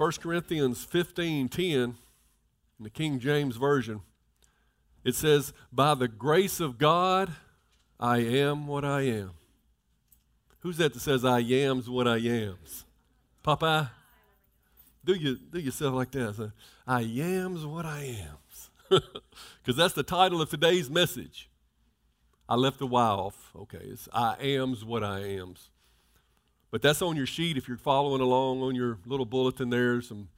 Well, in 1 Corinthians 15 10, in the King James Version, it says, By the grace of God, I am what I am. Who's that that says, I am's what I am's? Popeye? Do you do yourself like that? Say, I am's what I am's. Because that's the title of today's message. I left the Y off. Okay, it's I am's what I am's. But that's on your sheet if you're following along on your little bulletin there, some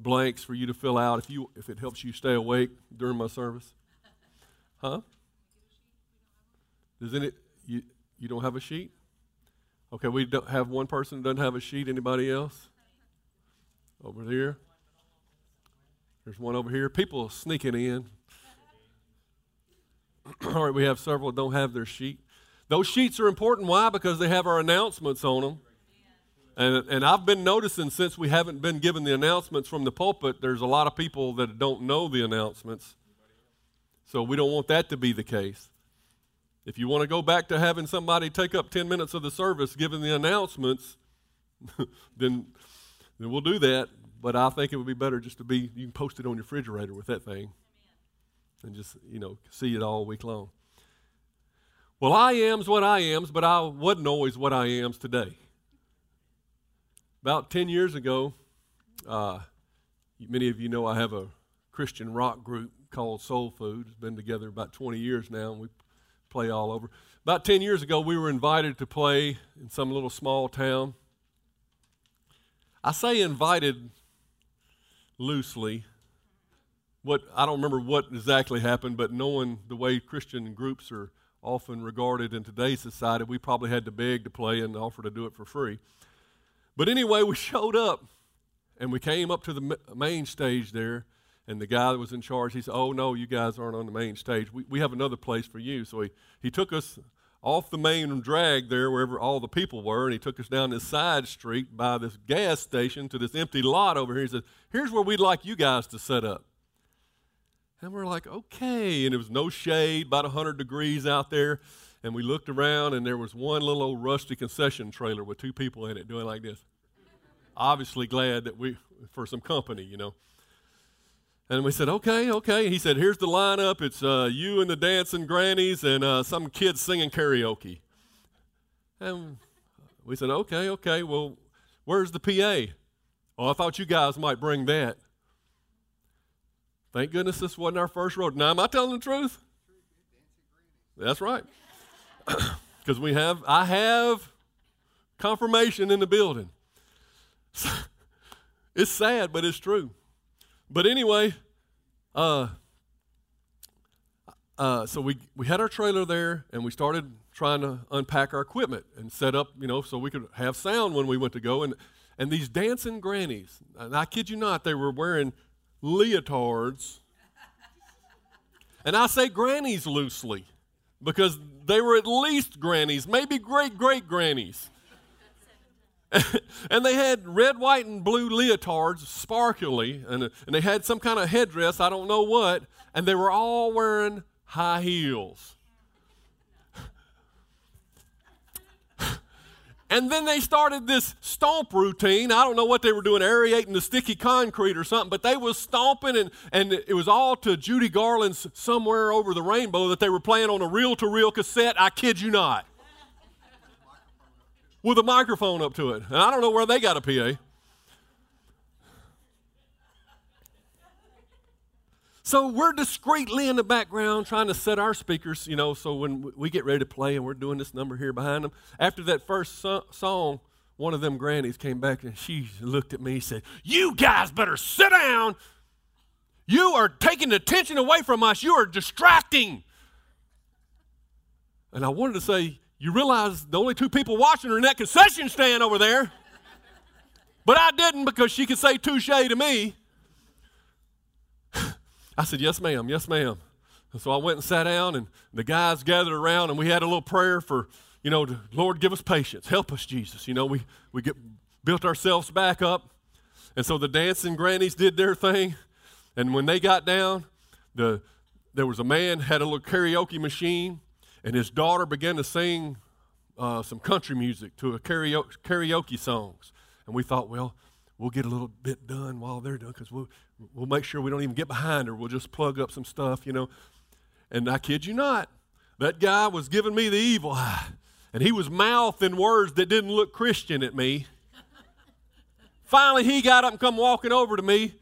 blanks for you to fill out if you if it helps you stay awake during my service. Huh? Does it you you don't have a sheet? Okay, we don't have one person that doesn't have a sheet. Anybody else? Over here. There's one over here. People sneaking in. All right, we have several that don't have their sheet. Those sheets are important. Why? Because they have our announcements on them. And, and I've been noticing since we haven't been given the announcements from the pulpit, there's a lot of people that don't know the announcements. So we don't want that to be the case. If you want to go back to having somebody take up 10 minutes of the service giving the announcements, then, then we'll do that. But I think it would be better just to be, you can post it on your refrigerator with that thing and just, you know, see it all week long. Well, I am's what I am's, but I wasn't always what I am's today. About 10 years ago, uh, many of you know I have a Christian rock group called Soul Food. It's been together about 20 years now, and we play all over. About 10 years ago, we were invited to play in some little small town. I say invited loosely. What I don't remember what exactly happened, but knowing the way Christian groups are often regarded in today's society, we probably had to beg to play and offer to do it for free. But anyway, we showed up and we came up to the main stage there. And the guy that was in charge, he said, Oh, no, you guys aren't on the main stage. We, we have another place for you. So he, he took us off the main drag there, wherever all the people were, and he took us down this side street by this gas station to this empty lot over here. He said, Here's where we'd like you guys to set up. And we're like, Okay. And there was no shade, about 100 degrees out there. And we looked around, and there was one little old rusty concession trailer with two people in it doing like this. Obviously, glad that we, for some company, you know. And we said, okay, okay. He said, here's the lineup. It's uh, you and the dancing grannies and uh, some kids singing karaoke. And we said, okay, okay. Well, where's the PA? Oh, I thought you guys might bring that. Thank goodness this wasn't our first road. Now, am I telling the truth? That's right. Because we have, I have confirmation in the building. it's sad, but it's true. But anyway, uh, uh, so we, we had our trailer there and we started trying to unpack our equipment and set up, you know, so we could have sound when we went to go. And, and these dancing grannies, and I kid you not, they were wearing leotards. and I say grannies loosely because they were at least grannies, maybe great great grannies. and they had red, white, and blue leotards, sparkly, and, and they had some kind of headdress, I don't know what, and they were all wearing high heels. And then they started this stomp routine. I don't know what they were doing, aerating the sticky concrete or something, but they was stomping, and, and it was all to Judy Garland's Somewhere Over the Rainbow that they were playing on a reel-to-reel cassette, I kid you not with a microphone up to it. And I don't know where they got a PA. So we're discreetly in the background trying to set our speakers, you know, so when we get ready to play and we're doing this number here behind them. After that first so- song, one of them grannies came back and she looked at me and said, You guys better sit down. You are taking the attention away from us. You are distracting. And I wanted to say, you realize the only two people watching are in that concession stand over there. But I didn't because she could say touche to me. I said, Yes, ma'am, yes, ma'am. And so I went and sat down, and the guys gathered around, and we had a little prayer for, you know, Lord, give us patience. Help us, Jesus. You know, we, we get, built ourselves back up. And so the dancing grannies did their thing. And when they got down, the, there was a man had a little karaoke machine, and his daughter began to sing uh, some country music to a karaoke, karaoke songs. And we thought, well, we'll get a little bit done while they're done because we'll, we'll make sure we don't even get behind her. We'll just plug up some stuff, you know. And I kid you not, that guy was giving me the evil eye. And he was mouthing words that didn't look Christian at me. Finally, he got up and come walking over to me.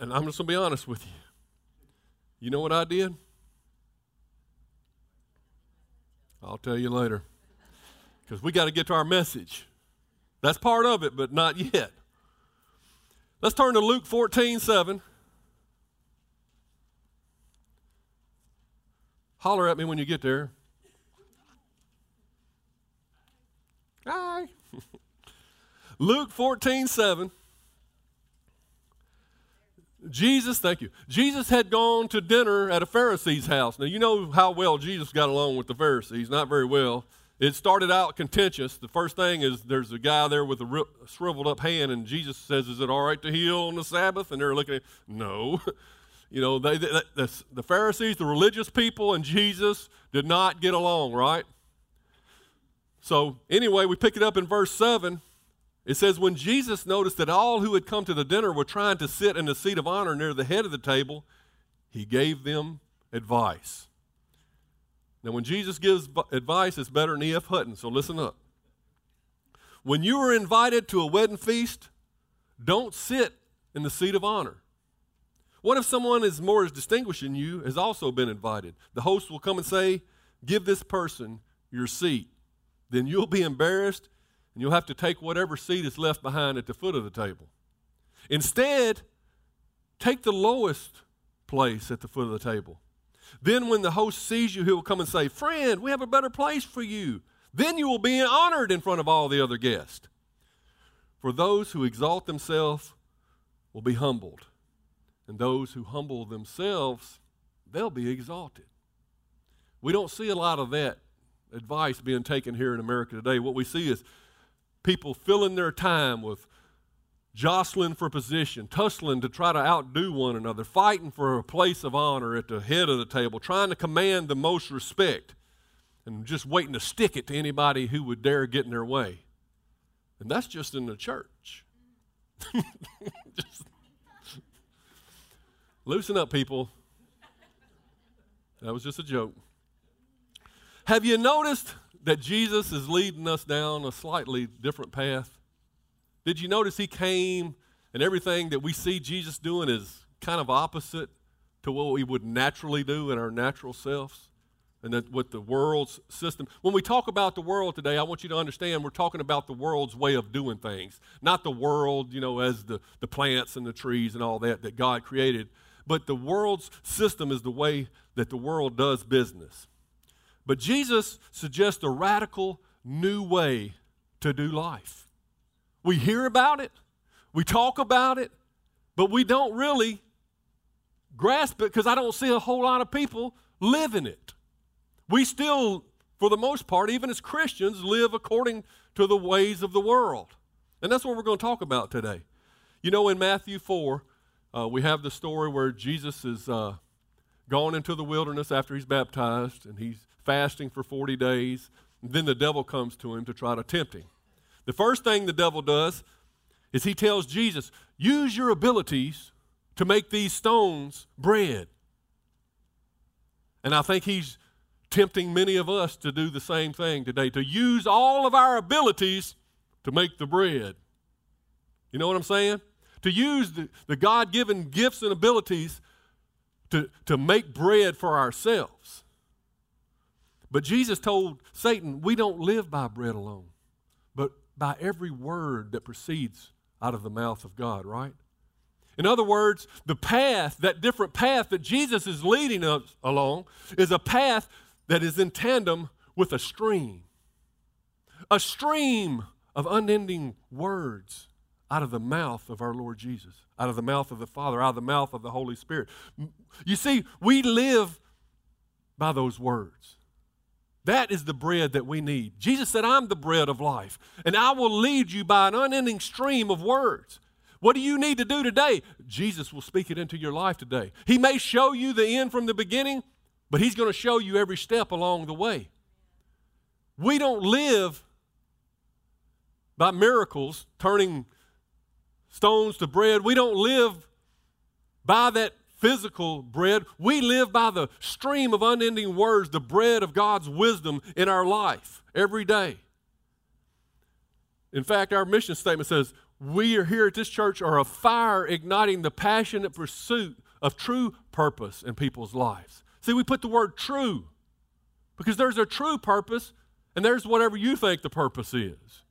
And I'm just going to be honest with you. You know what I did? I'll tell you later. Because we got to get to our message. That's part of it, but not yet. Let's turn to Luke 14 7. Holler at me when you get there. Hi. Luke 14 7. Jesus, thank you. Jesus had gone to dinner at a Pharisee's house. Now, you know how well Jesus got along with the Pharisees, not very well. It started out contentious. The first thing is there's a guy there with a shriveled up hand, and Jesus says, Is it all right to heal on the Sabbath? And they're looking at, No. you know, they, they, the, the Pharisees, the religious people, and Jesus did not get along, right? So, anyway, we pick it up in verse 7. It says, When Jesus noticed that all who had come to the dinner were trying to sit in the seat of honor near the head of the table, he gave them advice. Now, when Jesus gives advice, it's better than E.F. Hutton, so listen up. When you are invited to a wedding feast, don't sit in the seat of honor. What if someone is more as distinguished than you has also been invited? The host will come and say, Give this person your seat. Then you'll be embarrassed and you'll have to take whatever seat is left behind at the foot of the table. Instead, take the lowest place at the foot of the table. Then, when the host sees you, he will come and say, Friend, we have a better place for you. Then you will be honored in front of all the other guests. For those who exalt themselves will be humbled, and those who humble themselves, they'll be exalted. We don't see a lot of that advice being taken here in America today. What we see is people filling their time with jostling for position, tussling to try to outdo one another, fighting for a place of honor at the head of the table, trying to command the most respect, and just waiting to stick it to anybody who would dare get in their way. And that's just in the church. just loosen up, people. That was just a joke. Have you noticed that Jesus is leading us down a slightly different path? Did you notice he came and everything that we see Jesus doing is kind of opposite to what we would naturally do in our natural selves? And that what the world's system. When we talk about the world today, I want you to understand we're talking about the world's way of doing things. Not the world, you know, as the, the plants and the trees and all that that God created. But the world's system is the way that the world does business. But Jesus suggests a radical new way to do life. We hear about it, we talk about it, but we don't really grasp it because I don't see a whole lot of people living it. We still, for the most part, even as Christians, live according to the ways of the world. And that's what we're going to talk about today. You know, in Matthew 4, uh, we have the story where Jesus is uh, gone into the wilderness after he's baptized, and he's fasting for 40 days. Then the devil comes to him to try to tempt him. The first thing the devil does is he tells Jesus, use your abilities to make these stones bread. And I think he's tempting many of us to do the same thing today, to use all of our abilities to make the bread. You know what I'm saying? To use the, the God given gifts and abilities to, to make bread for ourselves. But Jesus told Satan, We don't live by bread alone, by every word that proceeds out of the mouth of God, right? In other words, the path, that different path that Jesus is leading us along, is a path that is in tandem with a stream. A stream of unending words out of the mouth of our Lord Jesus, out of the mouth of the Father, out of the mouth of the Holy Spirit. You see, we live by those words. That is the bread that we need. Jesus said, I'm the bread of life, and I will lead you by an unending stream of words. What do you need to do today? Jesus will speak it into your life today. He may show you the end from the beginning, but He's going to show you every step along the way. We don't live by miracles, turning stones to bread. We don't live by that physical bread. We live by the stream of unending words, the bread of God's wisdom in our life every day. In fact, our mission statement says, we are here at this church are a fire igniting the passionate pursuit of true purpose in people's lives. See, we put the word true because there's a true purpose and there's whatever you think the purpose is.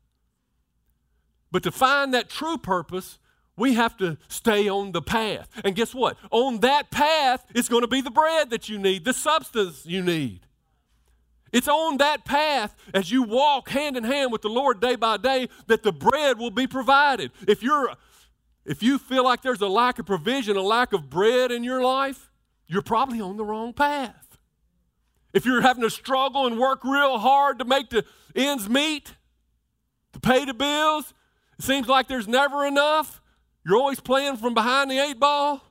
But to find that true purpose, we have to stay on the path. And guess what? On that path is going to be the bread that you need, the substance you need. It's on that path as you walk hand in hand with the Lord day by day that the bread will be provided. If you're if you feel like there's a lack of provision, a lack of bread in your life, you're probably on the wrong path. If you're having to struggle and work real hard to make the ends meet, to pay the bills, it seems like there's never enough, you're always playing from behind the eight ball,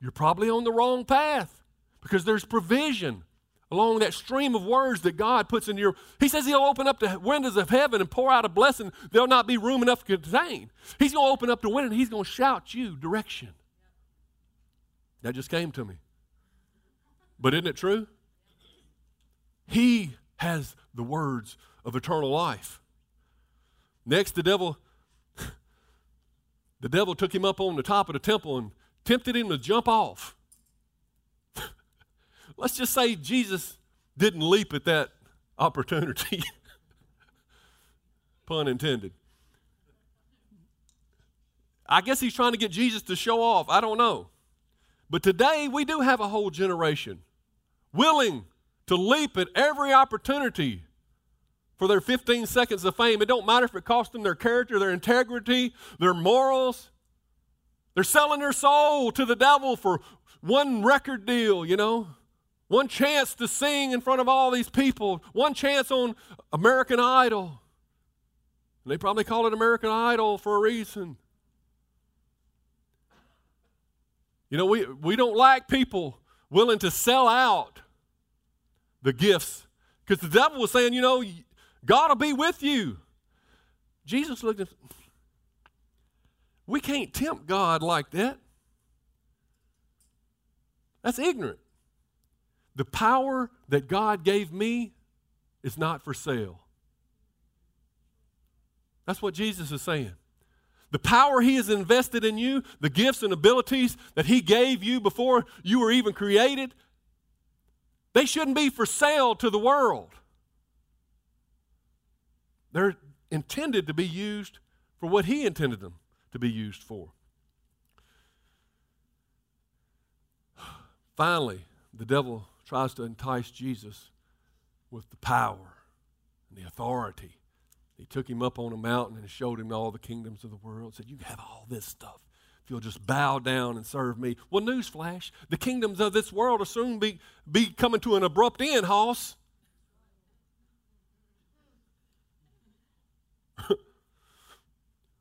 you're probably on the wrong path because there's provision along that stream of words that God puts in your. He says He'll open up the windows of heaven and pour out a blessing there'll not be room enough to contain. He's going to open up the window and He's going to shout you direction. That just came to me. But isn't it true? He has the words of eternal life. Next, the devil. The devil took him up on the top of the temple and tempted him to jump off. Let's just say Jesus didn't leap at that opportunity. Pun intended. I guess he's trying to get Jesus to show off. I don't know. But today we do have a whole generation willing to leap at every opportunity for their 15 seconds of fame. It don't matter if it costs them their character, their integrity, their morals. They're selling their soul to the devil for one record deal, you know one chance to sing in front of all these people, one chance on American Idol. And they probably call it American Idol for a reason. You know, we, we don't like people willing to sell out the gifts because the devil was saying, you know, God will be with you. Jesus looked at, we can't tempt God like that. That's ignorant. The power that God gave me is not for sale. That's what Jesus is saying. The power He has invested in you, the gifts and abilities that He gave you before you were even created, they shouldn't be for sale to the world. They're intended to be used for what He intended them to be used for. Finally, the devil tries to entice Jesus with the power and the authority. He took him up on a mountain and showed him all the kingdoms of the world. Said, You have all this stuff. If you'll just bow down and serve me. Well, newsflash, the kingdoms of this world will soon be, be coming to an abrupt end, Hoss.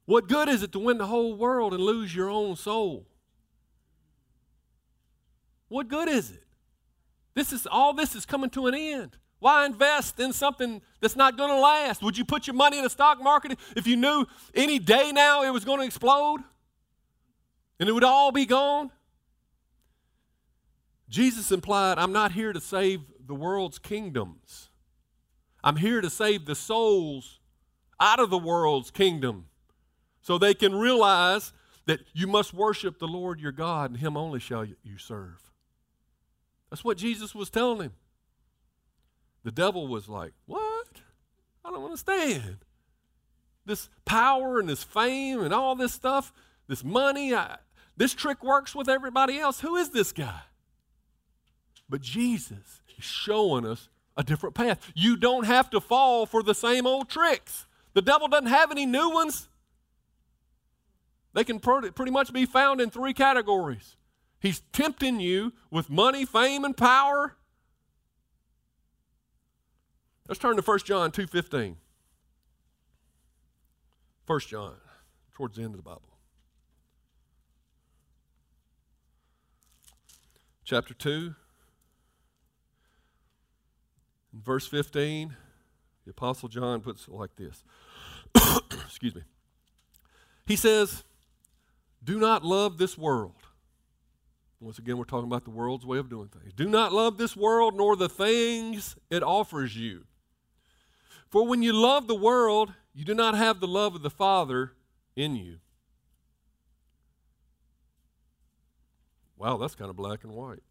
What good is it to win the whole world and lose your own soul? What good is it? This is all this is coming to an end. Why invest in something that's not going to last? Would you put your money in the stock market if you knew any day now it was going to explode and it would all be gone? Jesus implied, I'm not here to save the world's kingdoms. I'm here to save the souls out of the world's kingdom so they can realize that you must worship the Lord your God and him only shall you serve. That's what Jesus was telling him. The devil was like, What? I don't understand. This power and this fame and all this stuff, this money, I, this trick works with everybody else. Who is this guy? But Jesus is showing us a different path. You don't have to fall for the same old tricks. The devil doesn't have any new ones. They can pretty much be found in three categories. He's tempting you with money, fame, and power. Let's turn to 1 John 2.15. 1 John, towards the end of the Bible. Chapter 2, verse 15, the Apostle John puts it like this. Excuse me. He says, Do not love this world once again, we're talking about the world's way of doing things. Do not love this world nor the things it offers you. For when you love the world, you do not have the love of the Father in you. Wow, that's kind of black and white.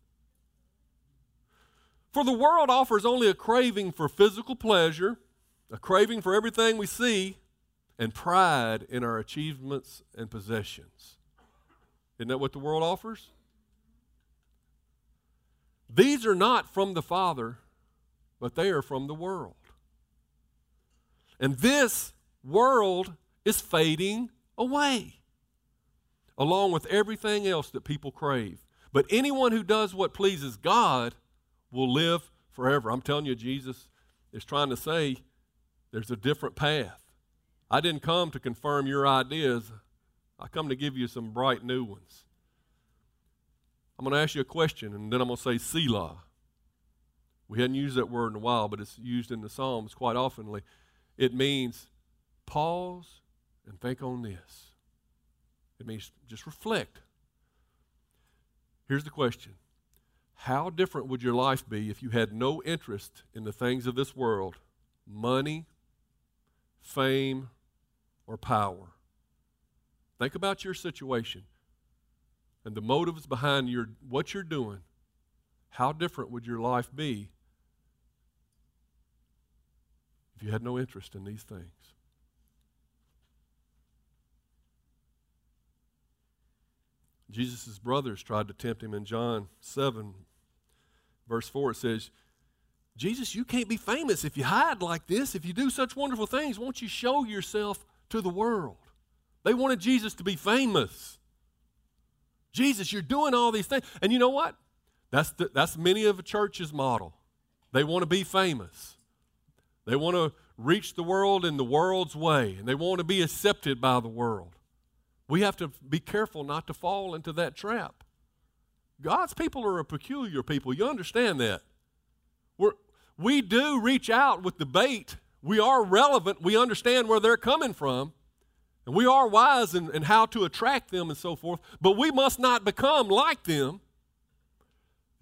For the world offers only a craving for physical pleasure, a craving for everything we see, and pride in our achievements and possessions. Isn't that what the world offers? These are not from the Father, but they are from the world. And this world is fading away, along with everything else that people crave. But anyone who does what pleases God will live forever. I'm telling you, Jesus is trying to say there's a different path. I didn't come to confirm your ideas, I come to give you some bright new ones. I'm going to ask you a question, and then I'm going to say Selah. We hadn't used that word in a while, but it's used in the Psalms quite oftenly. It means pause and think on this. It means just reflect. Here's the question How different would your life be if you had no interest in the things of this world money, fame, or power? Think about your situation and the motives behind your, what you're doing, how different would your life be if you had no interest in these things? Jesus' brothers tried to tempt him in John 7, verse 4. It says, Jesus, you can't be famous if you hide like this. If you do such wonderful things, won't you show yourself to the world? They wanted Jesus to be famous. Jesus, you're doing all these things. And you know what? That's, the, that's many of a church's model. They want to be famous. They want to reach the world in the world's way, and they want to be accepted by the world. We have to be careful not to fall into that trap. God's people are a peculiar people. You understand that? We're, we do reach out with the bait. We are relevant. We understand where they're coming from. And we are wise in, in how to attract them and so forth, but we must not become like them.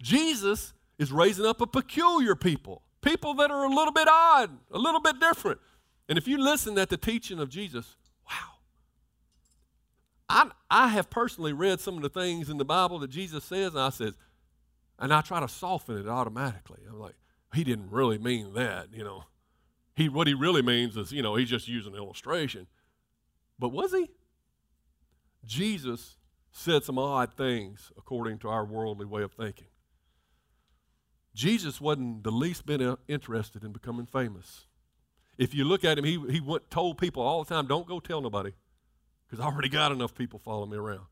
Jesus is raising up a peculiar people, people that are a little bit odd, a little bit different. And if you listen at the teaching of Jesus, wow. I, I have personally read some of the things in the Bible that Jesus says, and I says, and I try to soften it automatically. I'm like, he didn't really mean that, you know. He what he really means is, you know, he's just using illustration. But was he? Jesus said some odd things according to our worldly way of thinking. Jesus wasn't the least bit interested in becoming famous. If you look at him, he, he went, told people all the time, don't go tell nobody, because I already got enough people following me around.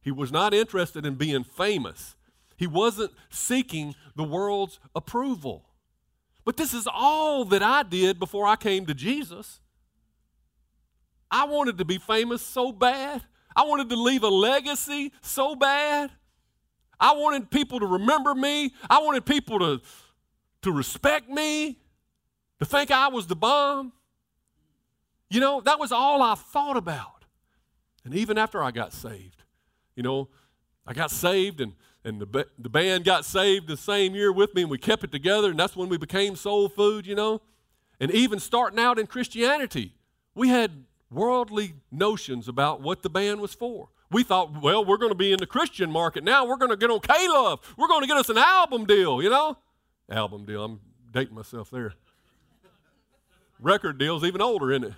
He was not interested in being famous. He wasn't seeking the world's approval. But this is all that I did before I came to Jesus. I wanted to be famous so bad. I wanted to leave a legacy so bad. I wanted people to remember me. I wanted people to, to respect me, to think I was the bomb. You know, that was all I thought about. And even after I got saved, you know, I got saved and, and the, the band got saved the same year with me and we kept it together and that's when we became soul food, you know. And even starting out in Christianity, we had worldly notions about what the band was for. We thought, well, we're going to be in the Christian market now. We're going to get on K-Love. We're going to get us an album deal, you know? Album deal. I'm dating myself there. Record deal's even older, isn't it?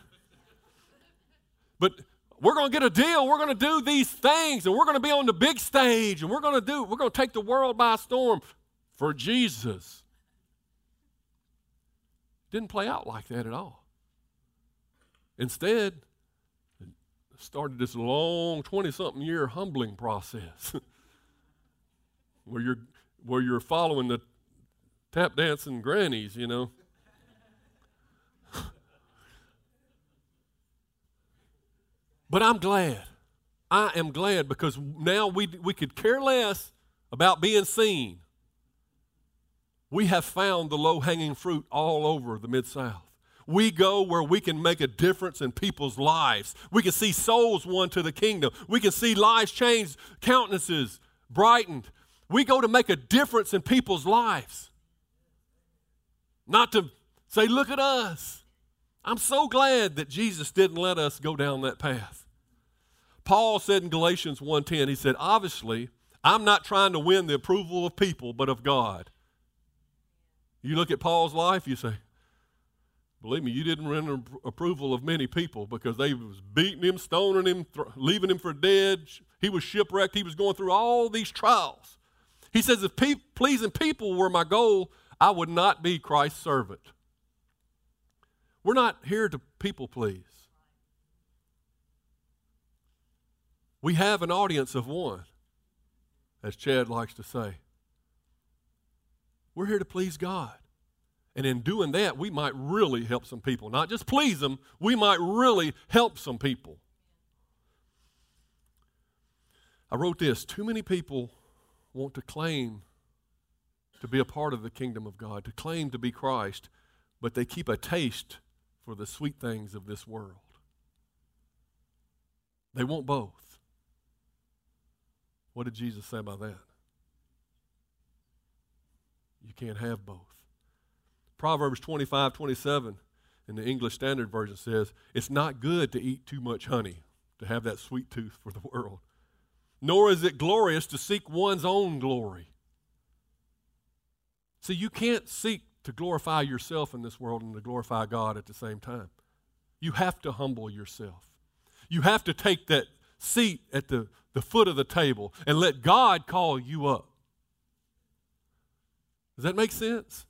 But we're going to get a deal. We're going to do these things, and we're going to be on the big stage, and we're going to do. We're going to take the world by storm for Jesus. Didn't play out like that at all. Instead, started this long 20 something year humbling process where you're, where you're following the tap dancing grannies, you know. but I'm glad. I am glad because now we, we could care less about being seen. We have found the low hanging fruit all over the Mid South. We go where we can make a difference in people's lives. We can see souls won to the kingdom. We can see lives changed, countenances brightened. We go to make a difference in people's lives. Not to say, look at us. I'm so glad that Jesus didn't let us go down that path. Paul said in Galatians 1:10, he said, obviously, I'm not trying to win the approval of people, but of God. You look at Paul's life, you say, Believe me, you didn't win approval of many people because they was beating him, stoning him, th- leaving him for dead. He was shipwrecked. He was going through all these trials. He says, if pe- pleasing people were my goal, I would not be Christ's servant. We're not here to people please. We have an audience of one, as Chad likes to say. We're here to please God. And in doing that, we might really help some people. Not just please them, we might really help some people. I wrote this Too many people want to claim to be a part of the kingdom of God, to claim to be Christ, but they keep a taste for the sweet things of this world. They want both. What did Jesus say about that? You can't have both. Proverbs 25, 27 in the English Standard Version says, It's not good to eat too much honey, to have that sweet tooth for the world. Nor is it glorious to seek one's own glory. See, you can't seek to glorify yourself in this world and to glorify God at the same time. You have to humble yourself. You have to take that seat at the, the foot of the table and let God call you up. Does that make sense?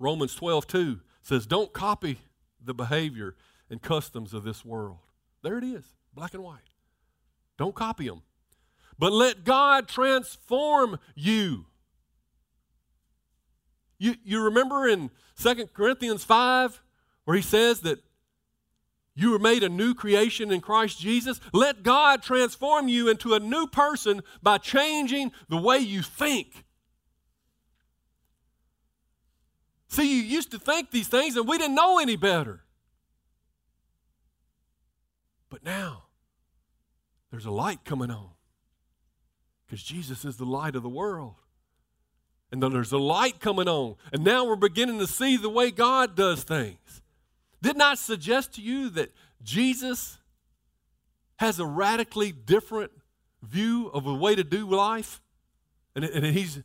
Romans 12, 2 says, Don't copy the behavior and customs of this world. There it is, black and white. Don't copy them. But let God transform you. You, you remember in 2 Corinthians 5 where he says that you were made a new creation in Christ Jesus? Let God transform you into a new person by changing the way you think. See, you used to think these things and we didn't know any better. But now, there's a light coming on because Jesus is the light of the world. And then there's a light coming on. And now we're beginning to see the way God does things. Didn't I suggest to you that Jesus has a radically different view of a way to do life? And, and he's,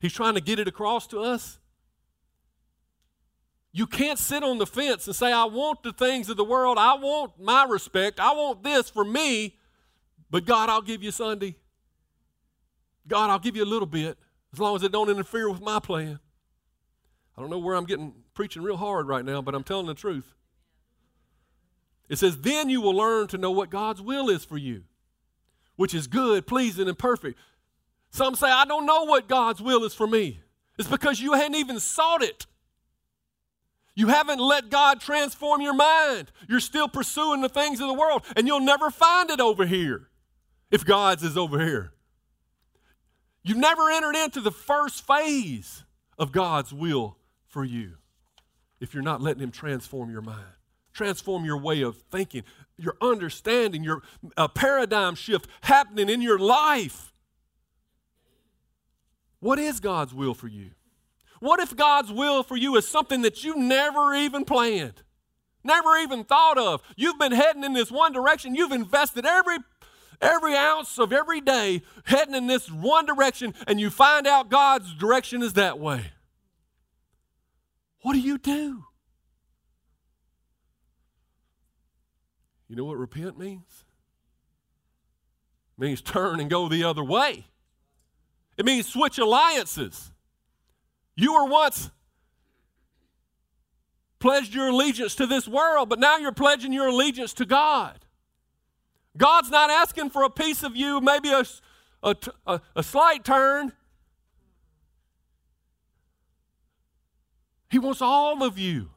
he's trying to get it across to us? You can't sit on the fence and say, I want the things of the world. I want my respect. I want this for me. But God, I'll give you Sunday. God, I'll give you a little bit as long as it don't interfere with my plan. I don't know where I'm getting preaching real hard right now, but I'm telling the truth. It says, Then you will learn to know what God's will is for you, which is good, pleasing, and perfect. Some say, I don't know what God's will is for me. It's because you hadn't even sought it. You haven't let God transform your mind. You're still pursuing the things of the world, and you'll never find it over here if God's is over here. You've never entered into the first phase of God's will for you if you're not letting Him transform your mind, transform your way of thinking, your understanding, your uh, paradigm shift happening in your life. What is God's will for you? What if God's will for you is something that you never even planned, never even thought of? You've been heading in this one direction, you've invested every every ounce of every day heading in this one direction, and you find out God's direction is that way. What do you do? You know what repent means? It means turn and go the other way. It means switch alliances. You were once pledged your allegiance to this world, but now you're pledging your allegiance to God. God's not asking for a piece of you, maybe a, a, a, a slight turn. He wants all of you.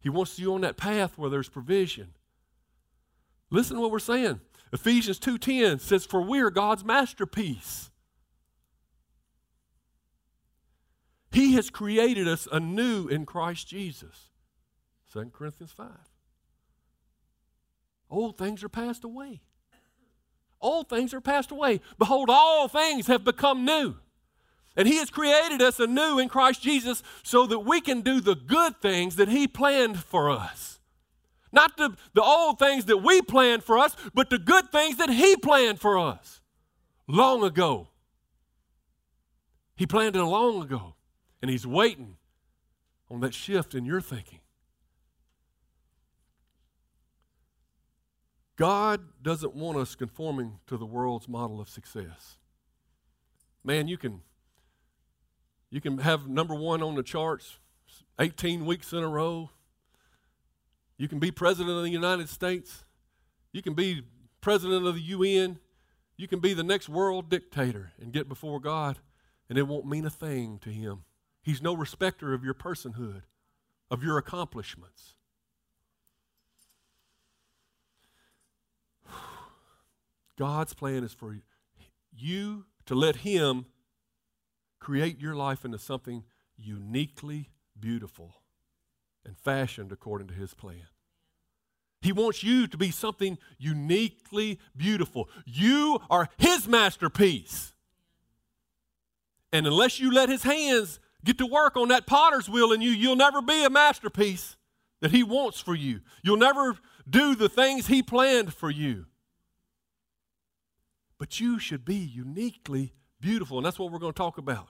He wants you on that path where there's provision. Listen to what we're saying. Ephesians 2:10 says for we are God's masterpiece. He has created us anew in Christ Jesus. 2 Corinthians 5. Old things are passed away. Old things are passed away. Behold, all things have become new. And He has created us anew in Christ Jesus so that we can do the good things that He planned for us. Not the, the old things that we planned for us, but the good things that He planned for us long ago. He planned it long ago, and He's waiting on that shift in your thinking. God doesn't want us conforming to the world's model of success. Man, you can you can have number 1 on the charts 18 weeks in a row. You can be president of the United States. You can be president of the UN. You can be the next world dictator and get before God, and it won't mean a thing to Him. He's no respecter of your personhood, of your accomplishments. God's plan is for you to let Him create your life into something uniquely beautiful and fashioned according to His plan. He wants you to be something uniquely beautiful. You are His masterpiece. And unless you let His hands get to work on that potter's wheel in you, you'll never be a masterpiece that He wants for you. You'll never do the things He planned for you. But you should be uniquely beautiful, and that's what we're going to talk about.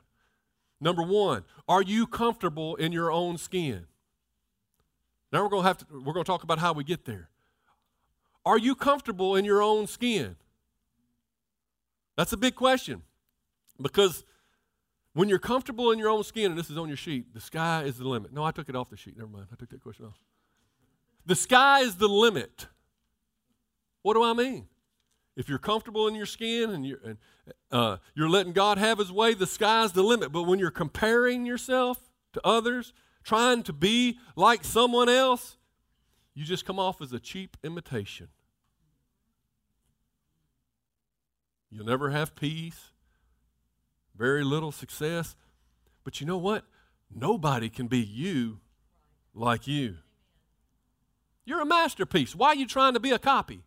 Number one, are you comfortable in your own skin? Now we're going to have to we're going to talk about how we get there. Are you comfortable in your own skin? That's a big question. Because when you're comfortable in your own skin, and this is on your sheet, the sky is the limit. No, I took it off the sheet. Never mind. I took that question off. The sky is the limit. What do I mean? If you're comfortable in your skin and you're, and, uh, you're letting God have His way, the sky's the limit. But when you're comparing yourself to others, trying to be like someone else, you just come off as a cheap imitation. You'll never have peace, very little success. But you know what? Nobody can be you like you. You're a masterpiece. Why are you trying to be a copy?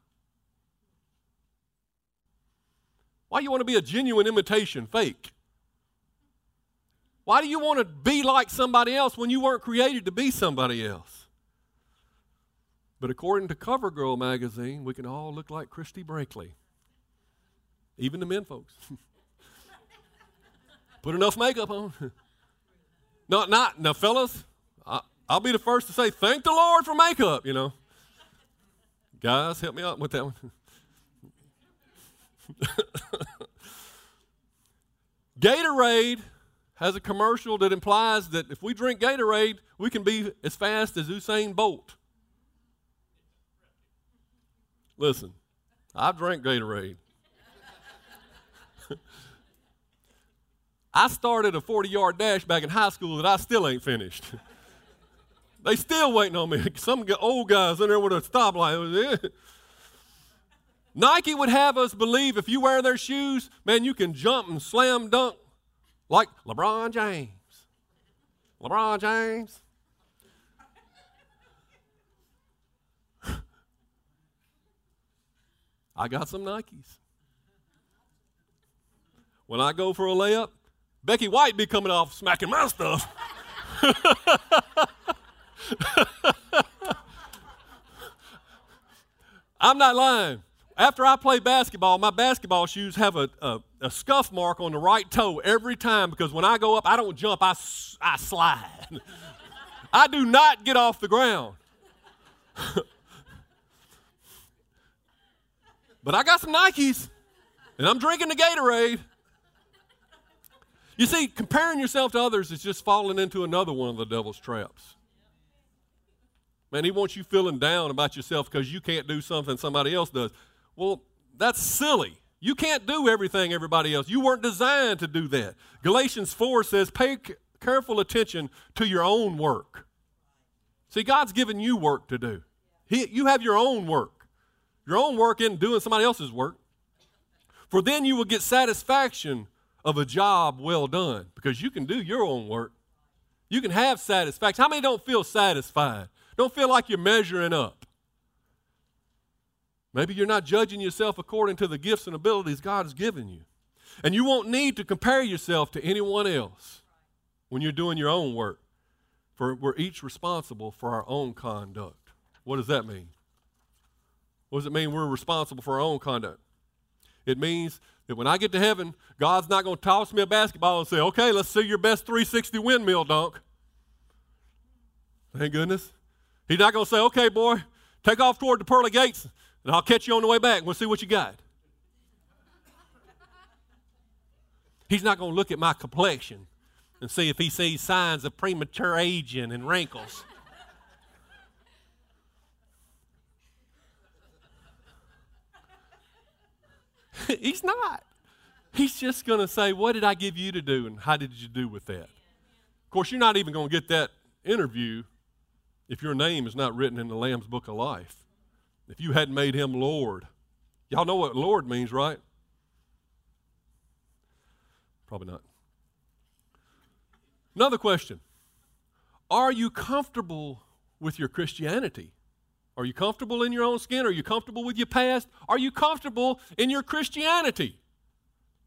Why do you want to be a genuine imitation, fake? Why do you want to be like somebody else when you weren't created to be somebody else? But according to CoverGirl magazine, we can all look like Christie Brinkley. Even the men folks. Put enough makeup on. not, not, now, fellas, I, I'll be the first to say, thank the Lord for makeup, you know. Guys, help me out with that one. Gatorade has a commercial that implies that if we drink Gatorade, we can be as fast as Usain Bolt. Listen, I've drank Gatorade. I started a 40 yard dash back in high school that I still ain't finished. they still waiting on me. Some old guys in there with a stoplight. Nike would have us believe if you wear their shoes, man, you can jump and slam dunk like LeBron James. LeBron James. I got some Nikes. When I go for a layup, Becky White be coming off smacking my stuff. I'm not lying. After I play basketball, my basketball shoes have a, a, a, scuff mark on the right toe every time because when I go up, I don't jump, I, I slide. I do not get off the ground. but I got some Nikes, and I'm drinking the Gatorade. You see, comparing yourself to others is just falling into another one of the devil's traps. Man, he wants you feeling down about yourself because you can't do something somebody else does. Well, that's silly. You can't do everything everybody else. You weren't designed to do that. Galatians 4 says, pay c- careful attention to your own work. See, God's given you work to do. He, you have your own work. Your own work in doing somebody else's work. For then you will get satisfaction of a job well done because you can do your own work. You can have satisfaction. How many don't feel satisfied? Don't feel like you're measuring up? Maybe you're not judging yourself according to the gifts and abilities God has given you. And you won't need to compare yourself to anyone else when you're doing your own work. For we're each responsible for our own conduct. What does that mean? What does it mean we're responsible for our own conduct? It means that when I get to heaven, God's not going to toss me a basketball and say, okay, let's see your best 360 windmill dunk. Thank goodness. He's not going to say, okay, boy, take off toward the pearly gates and I'll catch you on the way back. We'll see what you got. He's not going to look at my complexion and see if he sees signs of premature aging and wrinkles. He's not. He's just going to say, What did I give you to do and how did you do with that? Of course, you're not even going to get that interview if your name is not written in the Lamb's Book of Life. If you hadn't made him Lord. Y'all know what Lord means, right? Probably not. Another question Are you comfortable with your Christianity? Are you comfortable in your own skin? Are you comfortable with your past? Are you comfortable in your Christianity?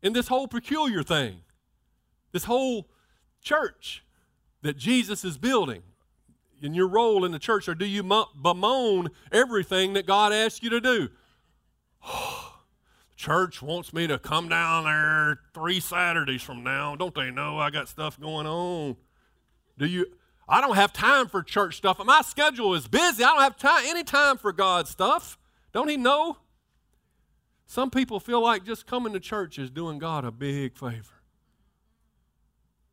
In this whole peculiar thing? This whole church that Jesus is building? In your role in the church, or do you bemoan everything that God asks you to do? church wants me to come down there three Saturdays from now. Don't they know I got stuff going on? Do you I don't have time for church stuff. My schedule is busy. I don't have time, any time for God stuff. Don't He know? Some people feel like just coming to church is doing God a big favor.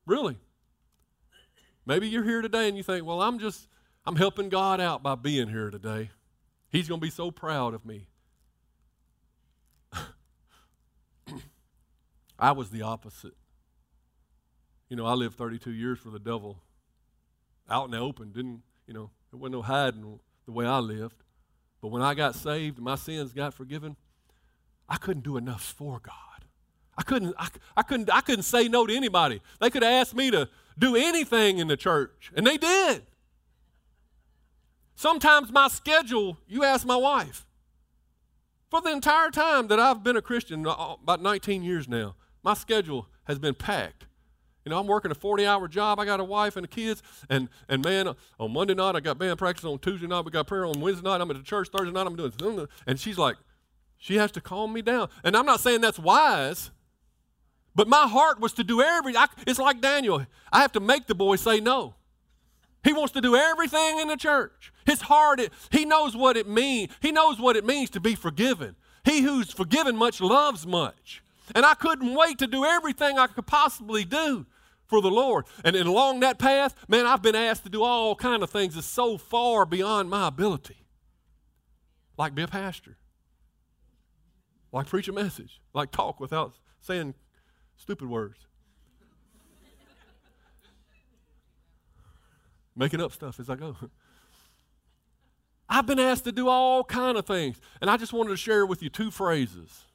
Really? Maybe you're here today and you think, well, I'm just, I'm helping God out by being here today. He's going to be so proud of me. I was the opposite. You know, I lived 32 years for the devil out in the open. Didn't, you know, there wasn't no hiding the way I lived. But when I got saved, my sins got forgiven, I couldn't do enough for God. I couldn't, I, I, couldn't, I couldn't say no to anybody. They could ask me to do anything in the church, and they did. Sometimes my schedule, you ask my wife, for the entire time that I've been a Christian, uh, about 19 years now, my schedule has been packed. You know, I'm working a 40 hour job. I got a wife and kids. And, and man, on Monday night, I got band practice. On Tuesday night, we got prayer. On Wednesday night, I'm at the church. Thursday night, I'm doing. And she's like, she has to calm me down. And I'm not saying that's wise, but my heart was to do every. I, it's like Daniel. I have to make the boy say no. He wants to do everything in the church. His heart, it, he knows what it means. He knows what it means to be forgiven. He who's forgiven much loves much. And I couldn't wait to do everything I could possibly do for the Lord. And, and along that path, man, I've been asked to do all kind of things that's so far beyond my ability. Like be a pastor. Like preach a message. Like talk without saying stupid words. Making up stuff as I go. I've been asked to do all kind of things. And I just wanted to share with you two phrases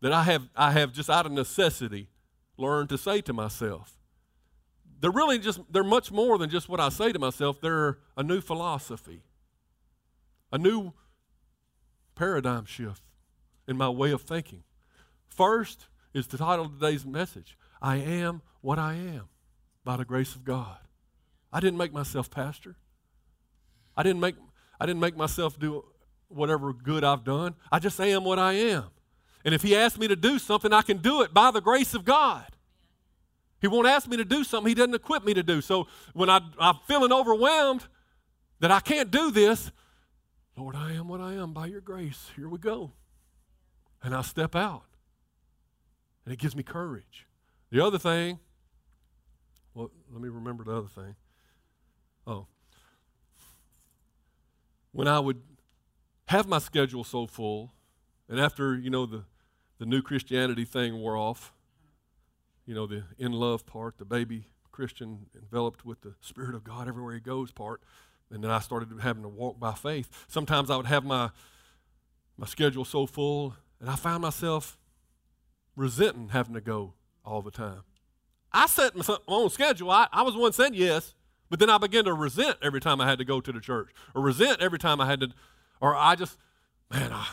that I have, I have just out of necessity learned to say to myself. They're really just, they're much more than just what I say to myself. They're a new philosophy, a new paradigm shift in my way of thinking. First is the title of today's message I am what I am by the grace of God. I didn't make myself pastor. I didn't make, I didn't make myself do whatever good I've done. I just am what I am. And if He asks me to do something, I can do it by the grace of God. He won't ask me to do something He doesn't equip me to do. So when I, I'm feeling overwhelmed that I can't do this, Lord, I am what I am by your grace. Here we go. And I step out. And it gives me courage. The other thing, well, let me remember the other thing. Oh. when I would have my schedule so full, and after, you know, the, the new Christianity thing wore off, you know, the in love part, the baby Christian enveloped with the Spirit of God everywhere he goes part, and then I started having to walk by faith. Sometimes I would have my, my schedule so full, and I found myself resenting having to go all the time. I set my own schedule. I, I was one saying yes, but then I began to resent every time I had to go to the church, or resent every time I had to, or I just, man, I,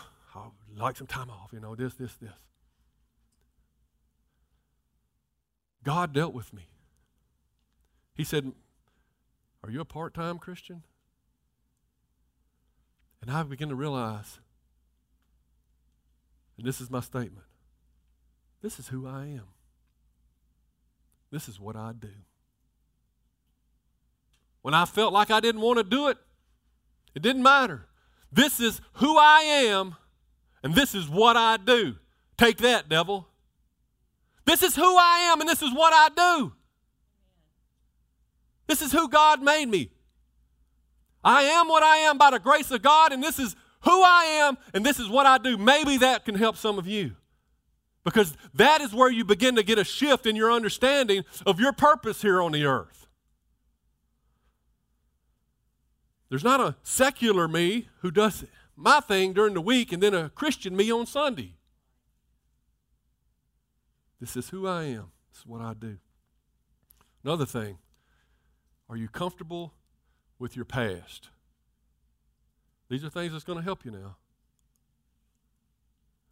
like some time off, you know, this, this, this. God dealt with me. He said, Are you a part time Christian? And I began to realize, and this is my statement this is who I am. This is what I do. When I felt like I didn't want to do it, it didn't matter. This is who I am, and this is what I do. Take that, devil. This is who I am, and this is what I do. This is who God made me. I am what I am by the grace of God, and this is who I am, and this is what I do. Maybe that can help some of you. Because that is where you begin to get a shift in your understanding of your purpose here on the earth. There's not a secular me who does my thing during the week and then a Christian me on Sunday. This is who I am. This is what I do. Another thing, are you comfortable with your past? These are things that's going to help you now.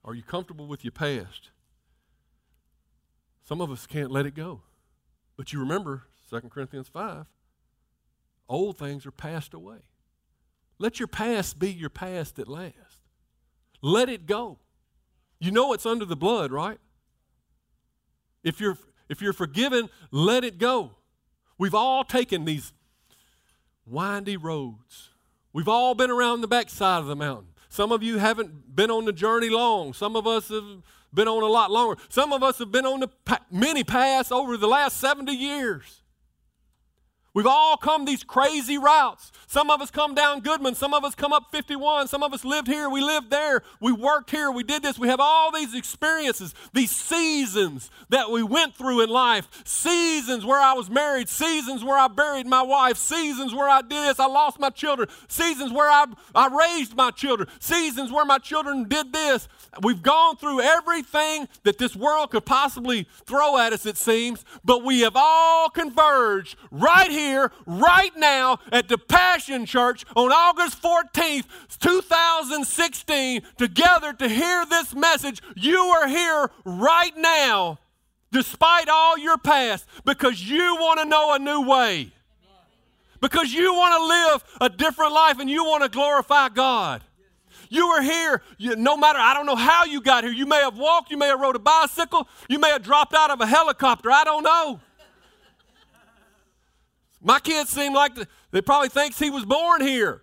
Are you comfortable with your past? Some of us can't let it go. But you remember 2 Corinthians 5 old things are passed away. Let your past be your past at last. Let it go. You know it's under the blood, right? If you're if you're forgiven, let it go. We've all taken these windy roads. We've all been around the backside of the mountain. Some of you haven't been on the journey long. Some of us have been on a lot longer. Some of us have been on the many paths over the last 70 years. We've all come these crazy routes. Some of us come down Goodman. Some of us come up 51. Some of us lived here. We lived there. We worked here. We did this. We have all these experiences, these seasons that we went through in life. Seasons where I was married. Seasons where I buried my wife. Seasons where I did this. I lost my children. Seasons where I, I raised my children. Seasons where my children did this. We've gone through everything that this world could possibly throw at us, it seems, but we have all converged right here here right now at the Passion Church on August 14th, 2016, together to hear this message. You are here right now, despite all your past, because you want to know a new way. Because you want to live a different life and you want to glorify God. You are here, you, no matter, I don't know how you got here. You may have walked, you may have rode a bicycle, you may have dropped out of a helicopter. I don't know. My kids seem like the, they probably thinks he was born here.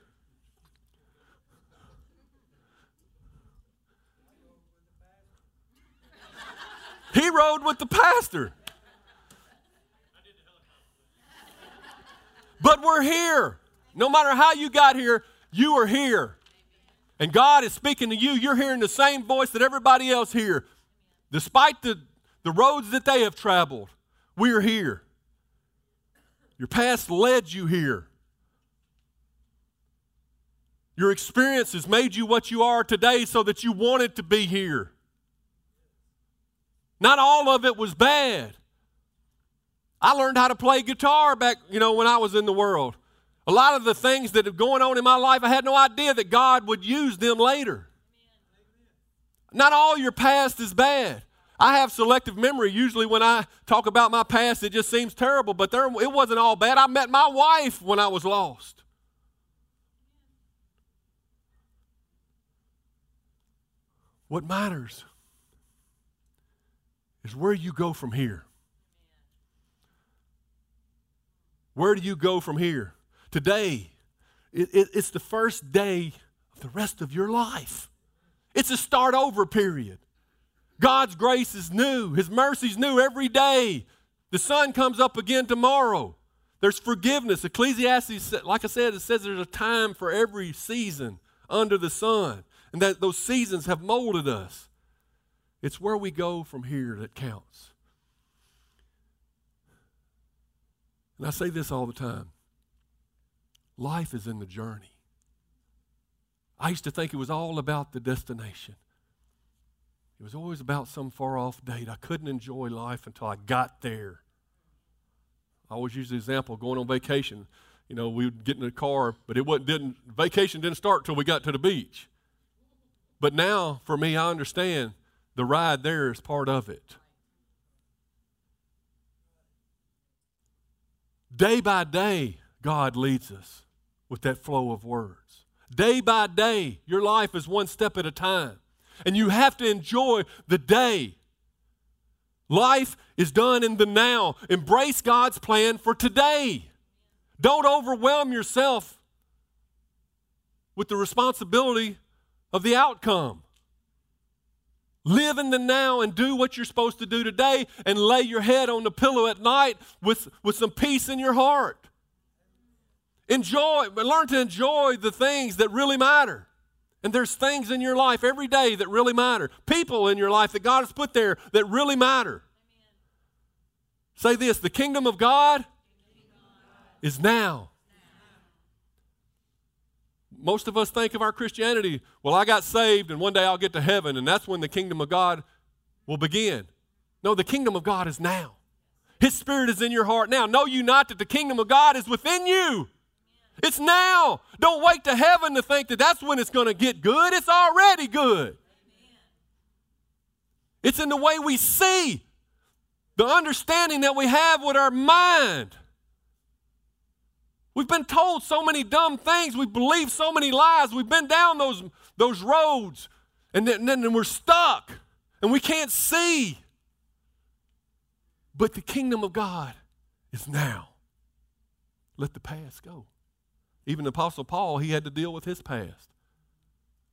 He rode with the pastor. But we're here. No matter how you got here, you are here. And God is speaking to you. You're hearing the same voice that everybody else here. Despite the, the roads that they have traveled, we're here. Your past led you here. Your experiences made you what you are today so that you wanted to be here. Not all of it was bad. I learned how to play guitar back, you know, when I was in the world. A lot of the things that are going on in my life, I had no idea that God would use them later. Not all your past is bad. I have selective memory. Usually, when I talk about my past, it just seems terrible, but there, it wasn't all bad. I met my wife when I was lost. What matters is where you go from here. Where do you go from here? Today, it, it, it's the first day of the rest of your life. It's a start over period. God's grace is new, His mercy's new every day. The sun comes up again tomorrow. There's forgiveness. Ecclesiastes, like I said, it says there's a time for every season under the sun, and that those seasons have molded us. It's where we go from here that counts. And I say this all the time life is in the journey. I used to think it was all about the destination. It was always about some far off date. I couldn't enjoy life until I got there. I always use the example going on vacation. You know, we would get in the car, but it wasn't, didn't, vacation didn't start till we got to the beach. But now, for me, I understand the ride there is part of it. Day by day, God leads us with that flow of words. Day by day, your life is one step at a time. And you have to enjoy the day. Life is done in the now. Embrace God's plan for today. Don't overwhelm yourself with the responsibility of the outcome. Live in the now and do what you're supposed to do today and lay your head on the pillow at night with, with some peace in your heart. Enjoy, learn to enjoy the things that really matter. And there's things in your life every day that really matter. People in your life that God has put there that really matter. Say this the kingdom of God is now. Most of us think of our Christianity, well, I got saved and one day I'll get to heaven and that's when the kingdom of God will begin. No, the kingdom of God is now. His spirit is in your heart now. Know you not that the kingdom of God is within you. It's now. Don't wait to heaven to think that that's when it's going to get good. It's already good. It's in the way we see, the understanding that we have with our mind. We've been told so many dumb things. We've believed so many lies. We've been down those, those roads, and then, and then we're stuck, and we can't see. But the kingdom of God is now. Let the past go. Even Apostle Paul, he had to deal with his past.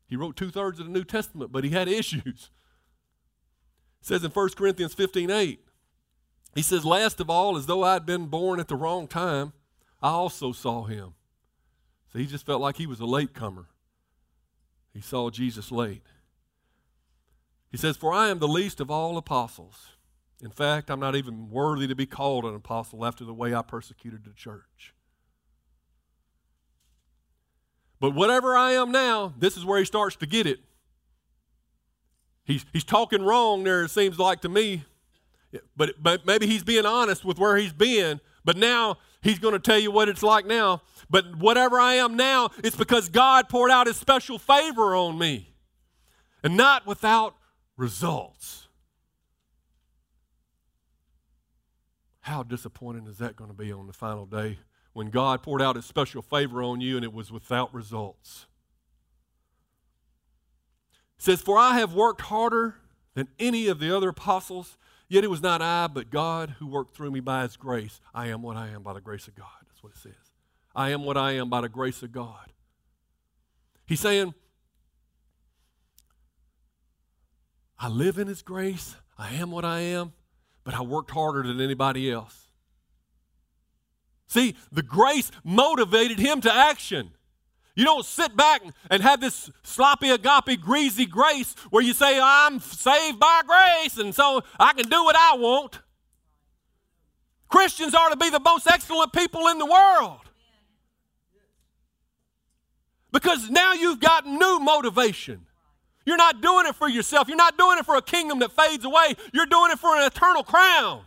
He wrote two thirds of the New Testament, but he had issues. It says in 1 Corinthians 15 8, he says, Last of all, as though I had been born at the wrong time, I also saw him. So he just felt like he was a latecomer. He saw Jesus late. He says, For I am the least of all apostles. In fact, I'm not even worthy to be called an apostle after the way I persecuted the church. But whatever I am now, this is where he starts to get it. He's, he's talking wrong there, it seems like to me. But, but maybe he's being honest with where he's been. But now he's going to tell you what it's like now. But whatever I am now, it's because God poured out his special favor on me. And not without results. How disappointing is that going to be on the final day when God poured out his special favor on you and it was without results. It says, For I have worked harder than any of the other apostles, yet it was not I, but God who worked through me by his grace. I am what I am by the grace of God. That's what it says. I am what I am by the grace of God. He's saying, I live in his grace. I am what I am, but I worked harder than anybody else. See, the grace motivated him to action. You don't sit back and have this sloppy, agape, greasy grace where you say, I'm saved by grace, and so I can do what I want. Christians are to be the most excellent people in the world. Because now you've got new motivation. You're not doing it for yourself. You're not doing it for a kingdom that fades away. You're doing it for an eternal crown.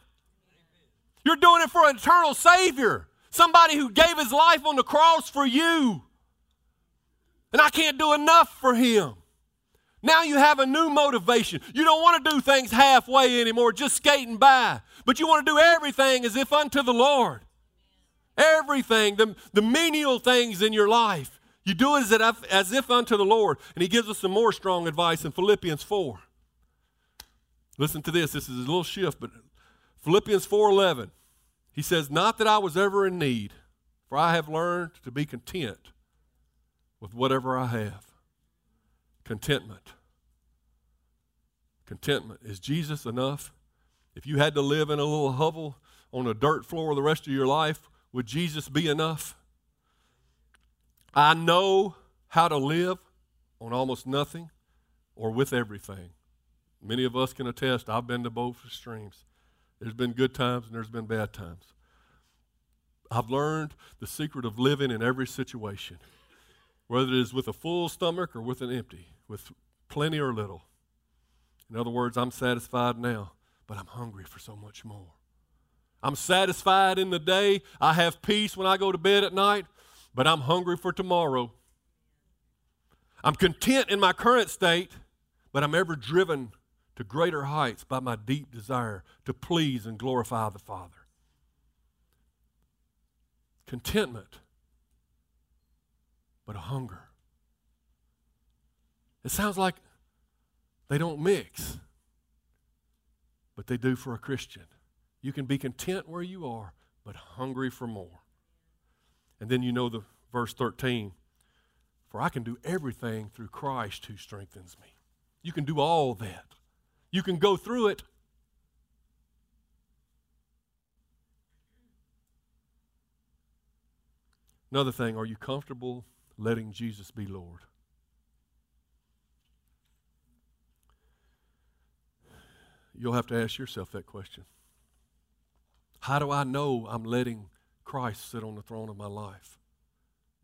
You're doing it for an eternal Savior. Somebody who gave his life on the cross for you. And I can't do enough for him. Now you have a new motivation. You don't want to do things halfway anymore, just skating by. But you want to do everything as if unto the Lord. Everything, the, the menial things in your life. You do it as if, as if unto the Lord. And he gives us some more strong advice in Philippians 4. Listen to this. This is a little shift, but Philippians 4:11. He says, Not that I was ever in need, for I have learned to be content with whatever I have. Contentment. Contentment. Is Jesus enough? If you had to live in a little hovel on a dirt floor the rest of your life Would Jesus be enough? I know how to live on almost nothing or with everything. Many of us can attest, I've been to both extremes. There's been good times and there's been bad times. I've learned the secret of living in every situation, whether it is with a full stomach or with an empty, with plenty or little. In other words, I'm satisfied now, but I'm hungry for so much more. I'm satisfied in the day. I have peace when I go to bed at night, but I'm hungry for tomorrow. I'm content in my current state, but I'm ever driven to greater heights by my deep desire to please and glorify the Father. Contentment, but a hunger. It sounds like they don't mix, but they do for a Christian. You can be content where you are, but hungry for more. And then you know the verse 13 For I can do everything through Christ who strengthens me. You can do all that. You can go through it. Another thing, are you comfortable letting Jesus be Lord? You'll have to ask yourself that question. How do I know I'm letting Christ sit on the throne of my life?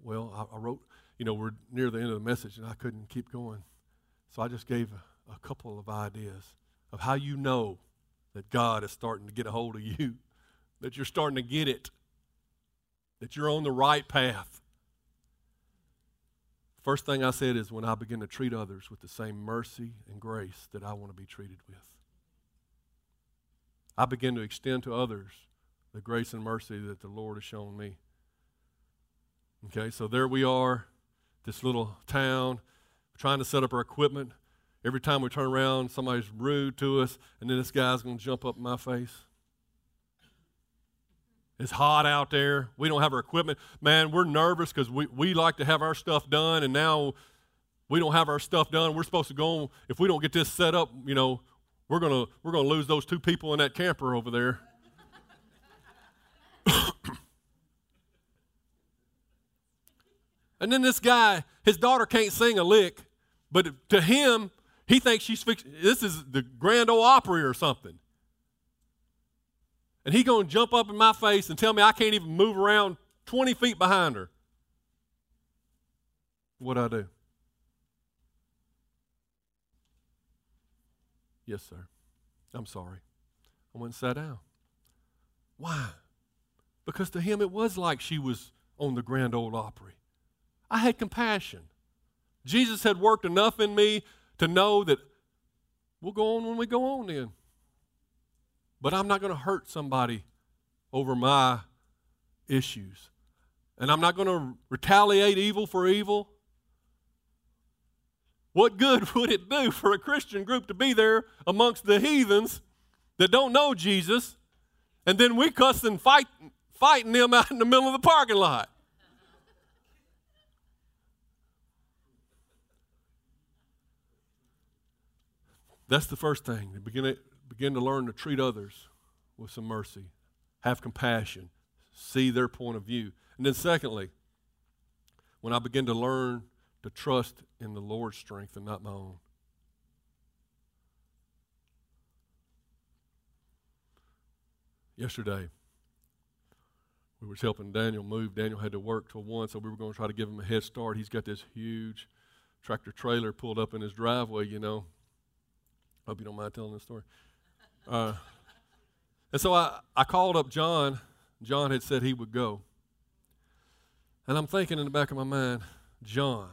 Well, I, I wrote, you know, we're near the end of the message and I couldn't keep going. So I just gave a, a couple of ideas of how you know that God is starting to get a hold of you, that you're starting to get it, that you're on the right path. First thing I said is when I begin to treat others with the same mercy and grace that I want to be treated with. I begin to extend to others the grace and mercy that the Lord has shown me. Okay, so there we are, this little town, trying to set up our equipment. Every time we turn around, somebody's rude to us, and then this guy's going to jump up in my face. It's hot out there. We don't have our equipment. Man, we're nervous because we, we like to have our stuff done, and now we don't have our stuff done. We're supposed to go on, if we don't get this set up, you know, we're going to we're to lose those two people in that camper over there. and then this guy, his daughter can't sing a lick, but to him, he thinks she's. This is the Grand Ole Opry or something. And he going to jump up in my face and tell me I can't even move around 20 feet behind her. What I do? Yes, sir. I'm sorry. I went and sat down. Why? Because to him it was like she was on the Grand Ole Opry. I had compassion. Jesus had worked enough in me to know that we'll go on when we go on then. But I'm not going to hurt somebody over my issues. And I'm not going to retaliate evil for evil. What good would it do for a Christian group to be there amongst the heathens that don't know Jesus, and then we cuss and fight, fighting them out in the middle of the parking lot? That's the first thing. Begin to, begin to learn to treat others with some mercy, have compassion, see their point of view. And then, secondly, when I begin to learn to trust in the Lord's strength and not my own. Yesterday, we was helping Daniel move. Daniel had to work till one, so we were going to try to give him a head start. He's got this huge tractor trailer pulled up in his driveway, you know. Hope you don't mind telling this story. Uh, and so I, I called up John. John had said he would go. And I'm thinking in the back of my mind, John,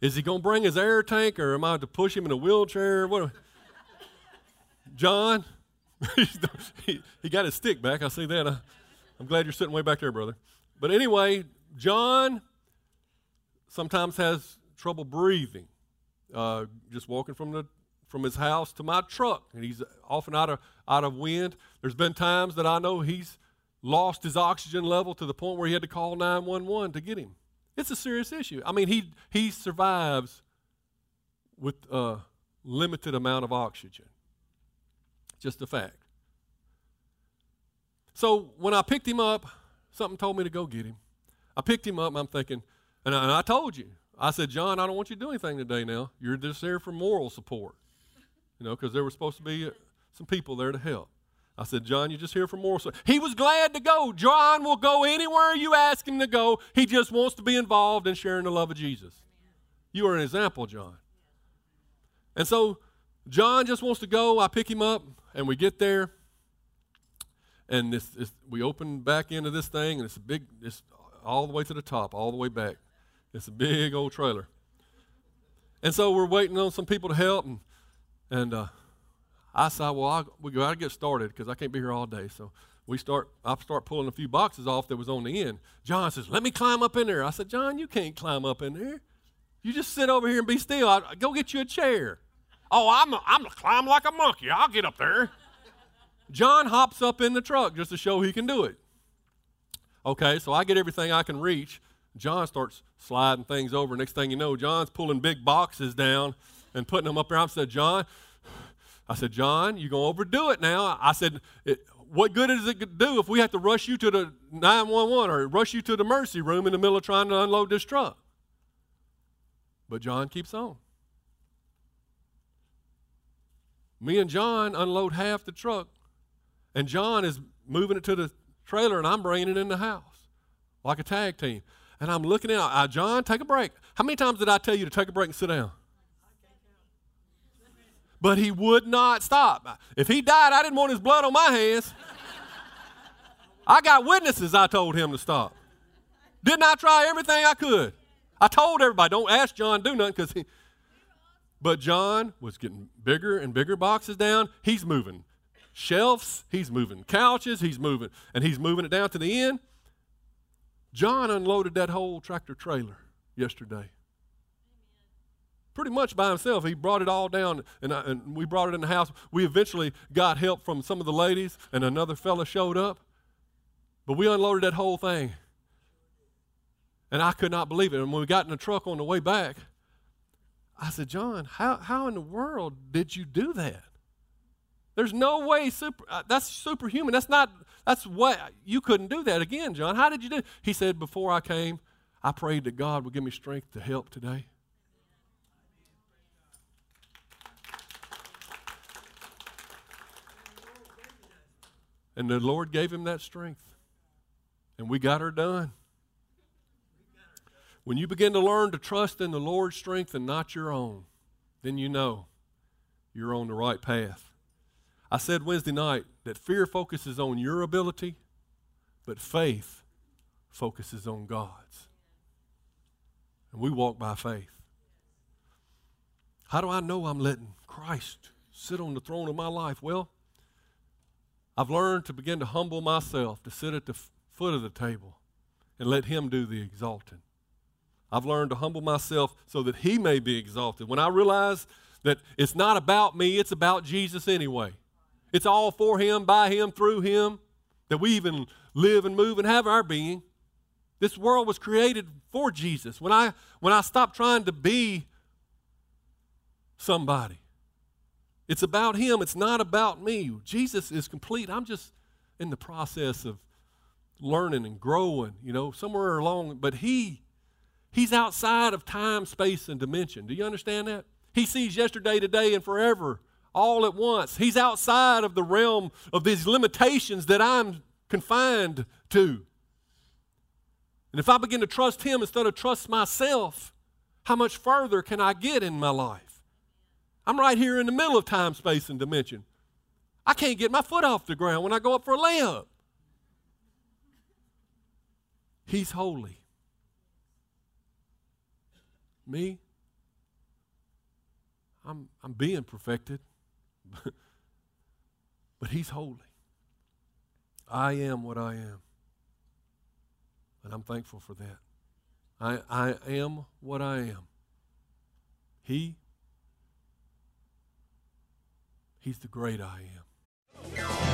is he going to bring his air tank or am I to push him in a wheelchair? What? John, he, he, got his stick back. I see that. I, I'm glad you're sitting way back there, brother. But anyway, John sometimes has trouble breathing. Uh, just walking from the from his house to my truck, and he's often out of out of wind. There's been times that I know he's lost his oxygen level to the point where he had to call 911 to get him. It's a serious issue. I mean, he, he survives with a limited amount of oxygen. Just a fact. So when I picked him up, something told me to go get him. I picked him up, and I'm thinking, and I, and I told you, I said, John, I don't want you to do anything today now. You're just there for moral support, you know, because there were supposed to be some people there to help. I said, John, you're just here for moral support. He was glad to go. John will go anywhere you ask him to go. He just wants to be involved in sharing the love of Jesus. You are an example, John. And so John just wants to go. I pick him up, and we get there, and this, this, we open back into this thing, and it's a big, it's all the way to the top, all the way back. It's a big old trailer. And so we're waiting on some people to help, and and uh, I said, well, I, we got to get started because I can't be here all day. So we start, I start pulling a few boxes off that was on the end. John says, let me climb up in there. I said, John, you can't climb up in there. You just sit over here and be still. I, go get you a chair. Oh, I'm, I'm going to climb like a monkey. I'll get up there. John hops up in the truck just to show he can do it. Okay, so I get everything I can reach. John starts sliding things over. Next thing you know, John's pulling big boxes down and putting them up there. I said, John, I said, John, you're going to overdo it now. I said, what good is it do if we have to rush you to the 911 or rush you to the mercy room in the middle of trying to unload this truck? But John keeps on. Me and John unload half the truck, and John is moving it to the trailer, and I'm bringing it in the house like a tag team. And I'm looking at, uh, John, take a break. How many times did I tell you to take a break and sit down? but he would not stop. If he died, I didn't want his blood on my hands. I got witnesses I told him to stop. Didn't I try everything I could? I told everybody, don't ask John do nothing because he. But John was getting bigger and bigger boxes down. He's moving shelves, he's moving couches, he's moving, and he's moving it down to the end. John unloaded that whole tractor trailer yesterday pretty much by himself. He brought it all down, and, I, and we brought it in the house. We eventually got help from some of the ladies, and another fella showed up. But we unloaded that whole thing. And I could not believe it. And when we got in the truck on the way back, I said, John, how, how in the world did you do that? There's no way super, uh, that's superhuman. That's not, that's what, you couldn't do that again, John. How did you do He said, before I came, I prayed that God would give me strength to help today. And the Lord gave him that strength. And we got her done. When you begin to learn to trust in the Lord's strength and not your own, then you know you're on the right path. I said Wednesday night that fear focuses on your ability, but faith focuses on God's. And we walk by faith. How do I know I'm letting Christ sit on the throne of my life? Well, I've learned to begin to humble myself, to sit at the f- foot of the table and let Him do the exalting. I've learned to humble myself so that He may be exalted. When I realize that it's not about me, it's about Jesus anyway. It's all for Him, by Him, through Him, that we even live and move and have our being. This world was created for Jesus. When I, when I stopped trying to be somebody, it's about Him, it's not about me. Jesus is complete. I'm just in the process of learning and growing, you know, somewhere along, but He He's outside of time, space, and dimension. Do you understand that? He sees yesterday, today, and forever all at once. He's outside of the realm of these limitations that I'm confined to. And if I begin to trust Him instead of trust myself, how much further can I get in my life? I'm right here in the middle of time, space, and dimension. I can't get my foot off the ground when I go up for a layup. He's holy. Me, I'm, I'm being perfected, but He's holy. I am what I am, and I'm thankful for that. I, I am what I am. He He's the great I am.